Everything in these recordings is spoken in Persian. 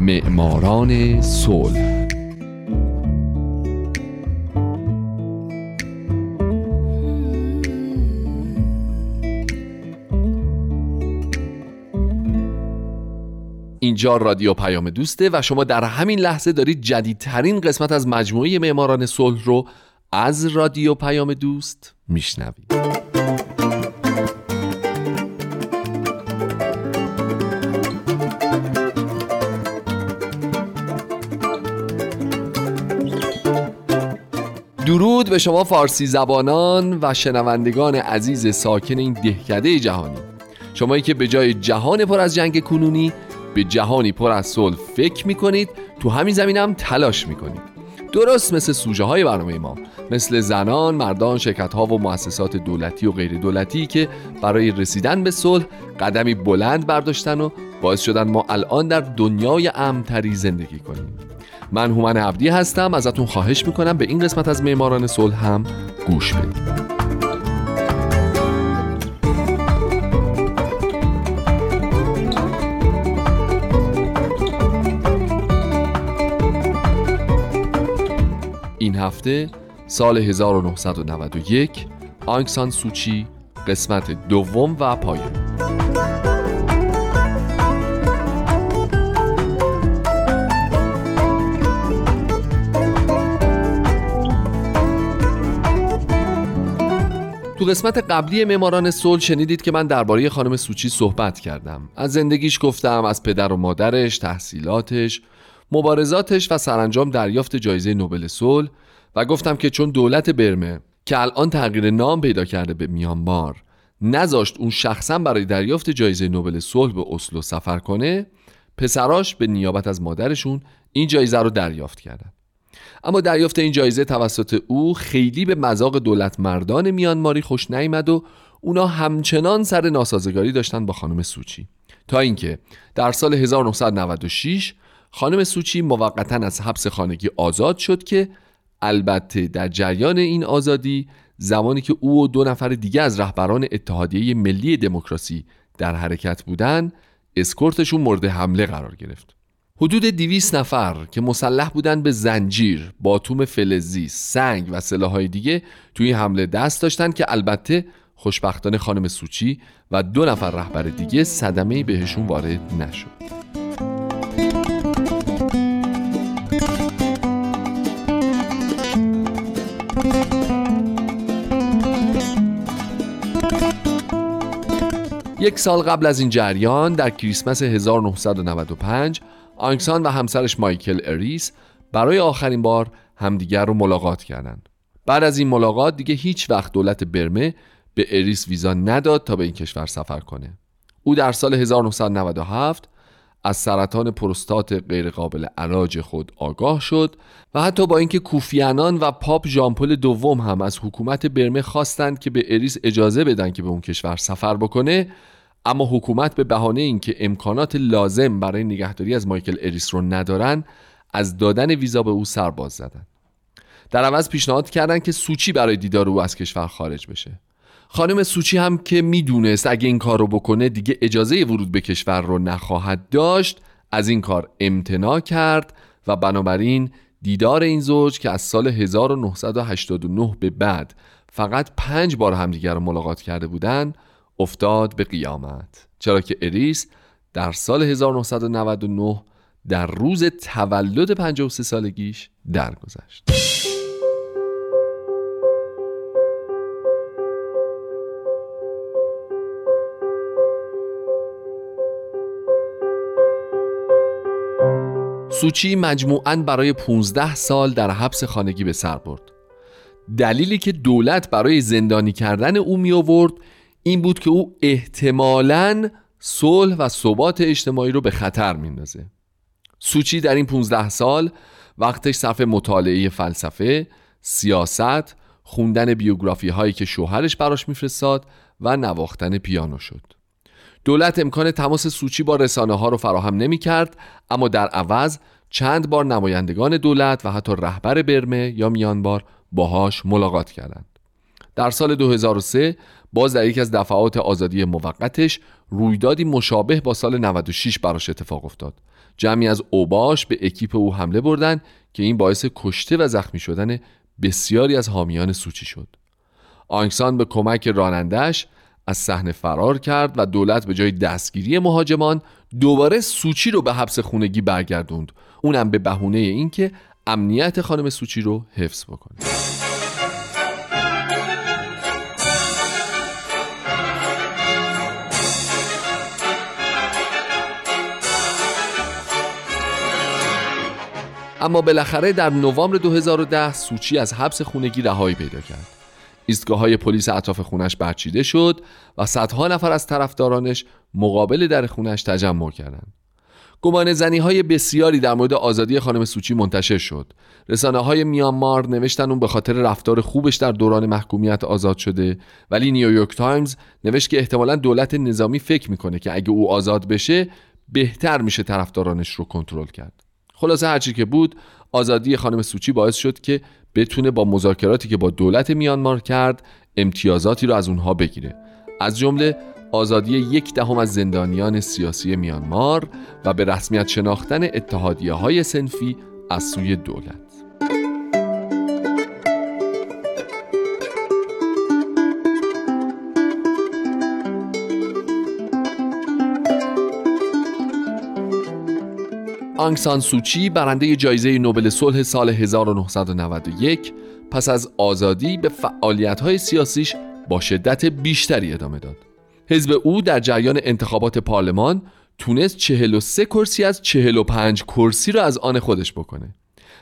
معماران صلح. اینجا رادیو پیام دوسته و شما در همین لحظه دارید جدیدترین قسمت از مجموعه معماران صلح رو از رادیو پیام دوست میشنوید. درود به شما فارسی زبانان و شنوندگان عزیز ساکن این دهکده جهانی. شمایی که به جای جهان پر از جنگ کنونی به جهانی پر از صلح فکر می‌کنید تو همین زمینم هم تلاش می‌کنید. درست مثل سوژه های برنامه ما مثل زنان، مردان، شرکت ها و مؤسسات دولتی و غیر دولتی که برای رسیدن به صلح قدمی بلند برداشتن و باعث شدن ما الان در دنیای امتری زندگی کنیم. من هومن عبدی هستم. ازتون خواهش می‌کنم به این قسمت از معماران صلح هم گوش بدید. این هفته سال 1991 آنکسان سوچی قسمت دوم و پایان. تو قسمت قبلی معماران صلح شنیدید که من درباره خانم سوچی صحبت کردم. از زندگیش گفتم از پدر و مادرش تحصیلاتش مبارزاتش و سرانجام دریافت جایزه نوبل صلح و گفتم که چون دولت برمه که الان تغییر نام پیدا کرده به میانمار نذاشت اون شخصا برای دریافت جایزه نوبل صلح به اسلو سفر کنه پسراش به نیابت از مادرشون این جایزه رو دریافت کردن اما دریافت این جایزه توسط او خیلی به مذاق دولت مردان میانماری خوش نیامد و اونا همچنان سر ناسازگاری داشتن با خانم سوچی. تا اینکه در سال 1996 خانم سوچی موقتا از حبس خانگی آزاد شد که البته در جریان این آزادی زمانی که او و دو نفر دیگه از رهبران اتحادیه ملی دموکراسی در حرکت بودند اسکورتشون مورد حمله قرار گرفت. حدود دیویس نفر که مسلح بودند به زنجیر، باتوم فلزی، سنگ و سلاحهای دیگه توی حمله دست داشتن که البته خوشبختانه خانم سوچی و دو نفر رهبر دیگه صدمه بهشون وارد نشد. یک سال قبل از این جریان در کریسمس 1995 آنگ سان و همسرش مایکل اریس برای آخرین بار همدیگر رو ملاقات کردند. بعد از این ملاقات دیگه هیچ وقت دولت برمه به اریس ویزا نداد تا به این کشور سفر کنه. او در سال 1997 از سرطان پروستات غیرقابل علاج خود آگاه شد و حتی با اینکه کوفی عنان و پاپ ژان پل دوم هم از حکومت برمه خواستند که به اریس اجازه بدن که به اون کشور سفر بکنه اما حکومت به بهانه اینکه امکانات لازم برای نگهداری از مایکل اریس رو ندارن از دادن ویزا به او سرباز زدن. در عوض پیشنهاد کردند که سوچی برای دیدار او از کشور خارج بشه. خانم سوچی هم که می‌دونست اگه این کار رو بکنه دیگه اجازه ورود به کشور رو نخواهد داشت از این کار امتناع کرد و بنابراین دیدار این زوج که از سال 1989 به بعد فقط پنج بار همدیگر رو ملاقات کرده بودند افتاد به قیامت چرا که اریس در سال 1999 در روز تولد 53 سالگیش درگذشت. سوچی مجموعاً برای 15 سال در حبس خانگی به سر برد. دلیلی که دولت برای زندانی کردن او می آورد این بود که او احتمالاً صلح و ثبات اجتماعی رو به خطر میندازه. سوچی در این 15 سال وقتش صفحه مطالعه فلسفه، سیاست، خوندن بیوگرافی هایی که شوهرش براش میفرستاد و نواختن پیانو شد. دولت امکان تماس سوچی با رسانه ها رو فراهم نمی کرد اما در عوض چند بار نمایندگان دولت و حتی رهبر برمه یا میانبار باهاش ملاقات کردند. در سال 2003 باز در یکی از دفعات آزادی موقتش رویدادی مشابه با سال 96 براش اتفاق افتاد. جمعی از اوباش به اکیپ او حمله بردن که این باعث کشته و زخمی شدن بسیاری از حامیان سوچی شد. آنکسان به کمک رانندش از صحنه فرار کرد و دولت به جای دستگیری مهاجمان دوباره سوچی رو به حبس خونگی برگردوند. اونم به بهونه اینکه امنیت خانم سوچی رو حفظ بکنه. اما بالاخره در نوامبر 2010 سوچی از حبس خونگی رهایی پیدا کرد ایستگاه های پلیس اطراف خونش برچیده شد و صدها نفر از طرفدارانش مقابل در خونش تجمع کردند. گمان زنی های بسیاری در مورد آزادی خانم سوچی منتشر شد. رسانه های میانمار نوشتن اون به خاطر رفتار خوبش در دوران محکومیت آزاد شده ولی نیویورک تایمز نوشت که احتمالا دولت نظامی فکر می‌کنه که اگه او آزاد بشه بهتر میشه طرفدارانش رو کنترل کرد. خلاصه هرچی که بود آزادی خانم سوچی باعث شد که بتونه با مذاکراتی که با دولت میانمار کرد امتیازاتی رو از اونها بگیره. از جمله آزادی یک دهم از زندانیان سیاسی میانمار و به رسمیت شناختن اتحادیه های سنفی از سوی دولت. آنگسان سوچی برنده جایزه نوبل صلح سال 1991 پس از آزادی به فعالیت‌های سیاسیش با شدت بیشتری ادامه داد. حزب او در جریان انتخابات پارلمان تونست 43 کرسی از 45 کرسی را از آن خودش بکنه.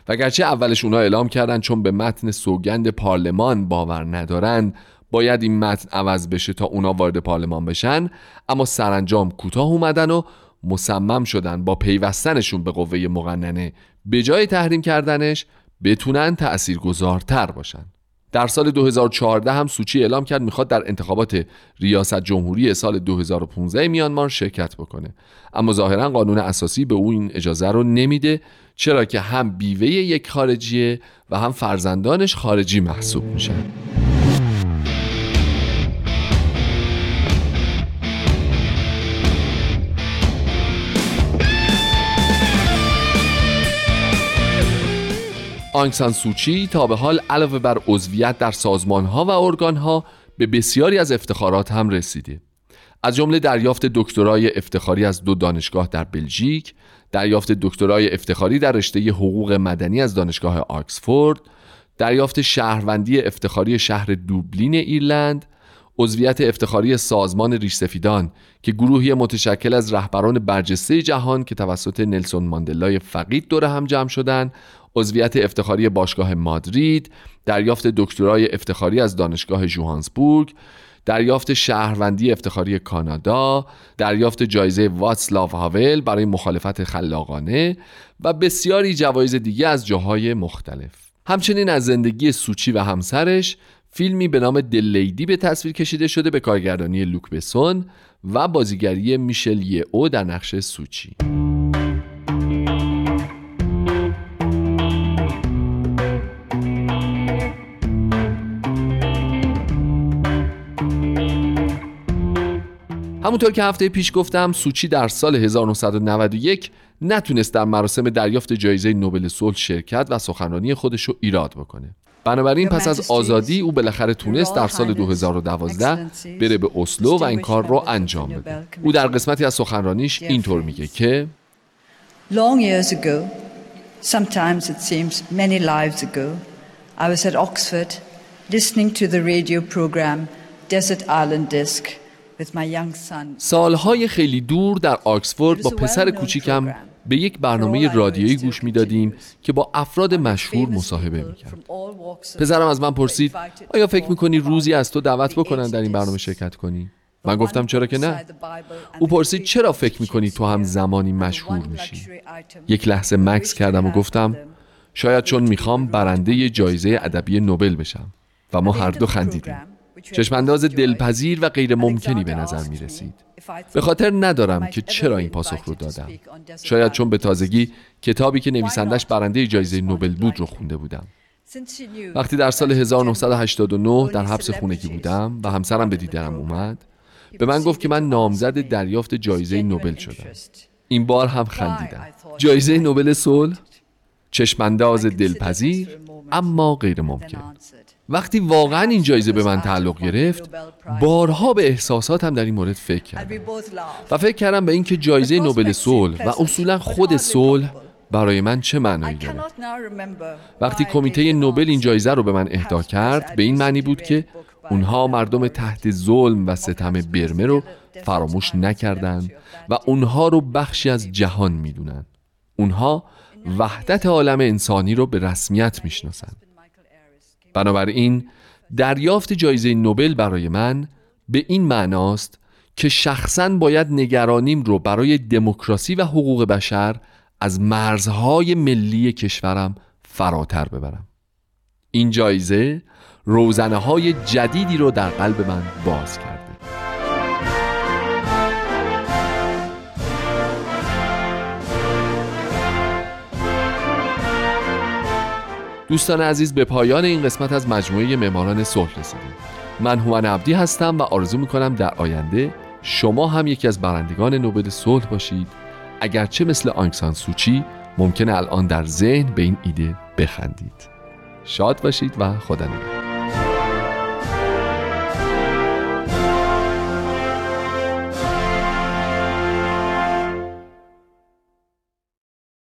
و گرچه اولش اونا اعلام کردن چون به متن سوگند پارلمان باور ندارن باید این متن عوض بشه تا اونا وارد پارلمان بشن اما سرانجام کوتاه اومدن و مصمم شدن با پیوستنشون به قوه مقننه به جای تحریم کردنش بتونن تأثیرگذارتر باشن. در سال 2014 هم سوچی اعلام کرد می‌خواد در انتخابات ریاست جمهوری سال 2015 میانمار شرکت بکنه. اما ظاهرا قانون اساسی به او این اجازه رو نمیده چرا که هم بیوه یک خارجیه و هم فرزندانش خارجی محسوب میشن. آنگسان سوچی تا به حال علاوه بر عضویت در ها و ها به بسیاری از افتخارات هم رسیده. از جمله دریافت دکترای افتخاری از دو دانشگاه در بلژیک دریافت دکترای افتخاری در رشته حقوق مدنی از دانشگاه آکسفورد دریافت شهروندی افتخاری شهر دوبلین ایرلند عضویت افتخاری سازمان ریشسفیدان که گروهی متشکل از رهبران برجسته جهان که توسط نلسون ماندلای فقید دور هم جمع شدند عضویت افتخاری باشگاه مادرید دریافت دکترای افتخاری از دانشگاه جوهانسبورگ دریافت شهروندی افتخاری کانادا دریافت جایزه واتسلاو هاول برای مخالفت خلاقانه و بسیاری جوایز دیگه از جاهای مختلف. همچنین از زندگی سوچی و همسرش فیلمی به نام دلیدی به تصویر کشیده شده به کارگردانی لوک بسون و بازیگری میشل یه او در نقش سوچی. همونطور که هفته پیش گفتم سوچی در سال 1991 نتونست در مراسم دریافت جایزه نوبل صلح شرکت و سخنرانی خودش رو ایراد بکنه. بنابراین پس از آزادی او بالاخره تونست در سال 2012 بره به اسلو و این کار رو انجام بده. او در قسمتی از سخنرانیش اینطور میگه که Long years ago, sometimes it seems many lives ago, I was at Oxford listening to the radio program Desert Island Disc سالهای خیلی دور در آکسفورد با پسر کوچیکم به یک برنامه رادیویی گوش می‌دادیم که با افراد مشهور مصاحبه می‌کرد پسرم از من پرسید آیا فکر می‌کنی روزی از تو دعوت بکنن در این برنامه شرکت کنی؟ من گفتم چرا که نه او پرسید چرا فکر می‌کنی تو هم زمانی مشهور میشی؟ یک لحظه مکس کردم و گفتم شاید چون می‌خوام برنده جایزه ادبی نوبل بشم و ما هر دو خندیدیم چشمانداز دلپذیر و غیر ممکنی به نظر می رسید به خاطر ندارم که چرا این پاسخ رو دادم. شاید چون به تازگی کتابی که نویسندش برنده جایزه نوبل بود رو خونده بودم. وقتی در سال 1989 در حبس خونگی بودم و همسرم به دیدنم اومد به من گفت که من نامزد دریافت جایزه نوبل شدم. این بار هم خندیدم. جایزه نوبل صلح چشمانداز دلپذیر اما غیر ممکن. وقتی واقعا این جایزه به من تعلق گرفت بارها به احساساتم در این مورد فکر کردم. و فکر کردم به اینکه جایزه نوبل صلح و اصولا خود صلح برای من چه معنایی داره وقتی کمیته نوبل این جایزه رو به من اهدا کرد به این معنی بود که اونها مردم تحت ظلم و ستم برمه رو فراموش نکردند و اونها رو بخشی از جهان می‌دونن. اونها وحدت عالم انسانی رو به رسمیت می‌شناسند بنابراین دریافت جایزه نوبل برای من به این معناست که شخصا باید نگرانیم رو برای دموکراسی و حقوق بشر از مرزهای ملی کشورم فراتر ببرم. این جایزه روزنه های جدیدی رو در قلب من باز کرده دوستان عزیز به پایان این قسمت از مجموعه معماران صلح رسیدیم. من هومن عبدی هستم و آرزو می‌کنم در آینده شما هم یکی از برندگان نوبل صلح باشید. اگرچه مثل آنکسان سوچی ممکنه الان در ذهن به این ایده بخندید. شاد باشید و خدا نگهدار.